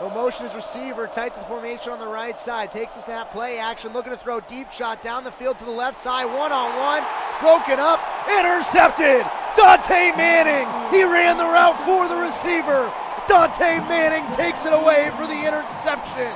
He'll motion is receiver tight to the formation on the right side. Takes the snap, play action, looking to throw deep shot down the field to the left side. One on one, broken up, intercepted. Dontae Manning. He ran the route for the receiver. Dontae Manning takes it away for the interception.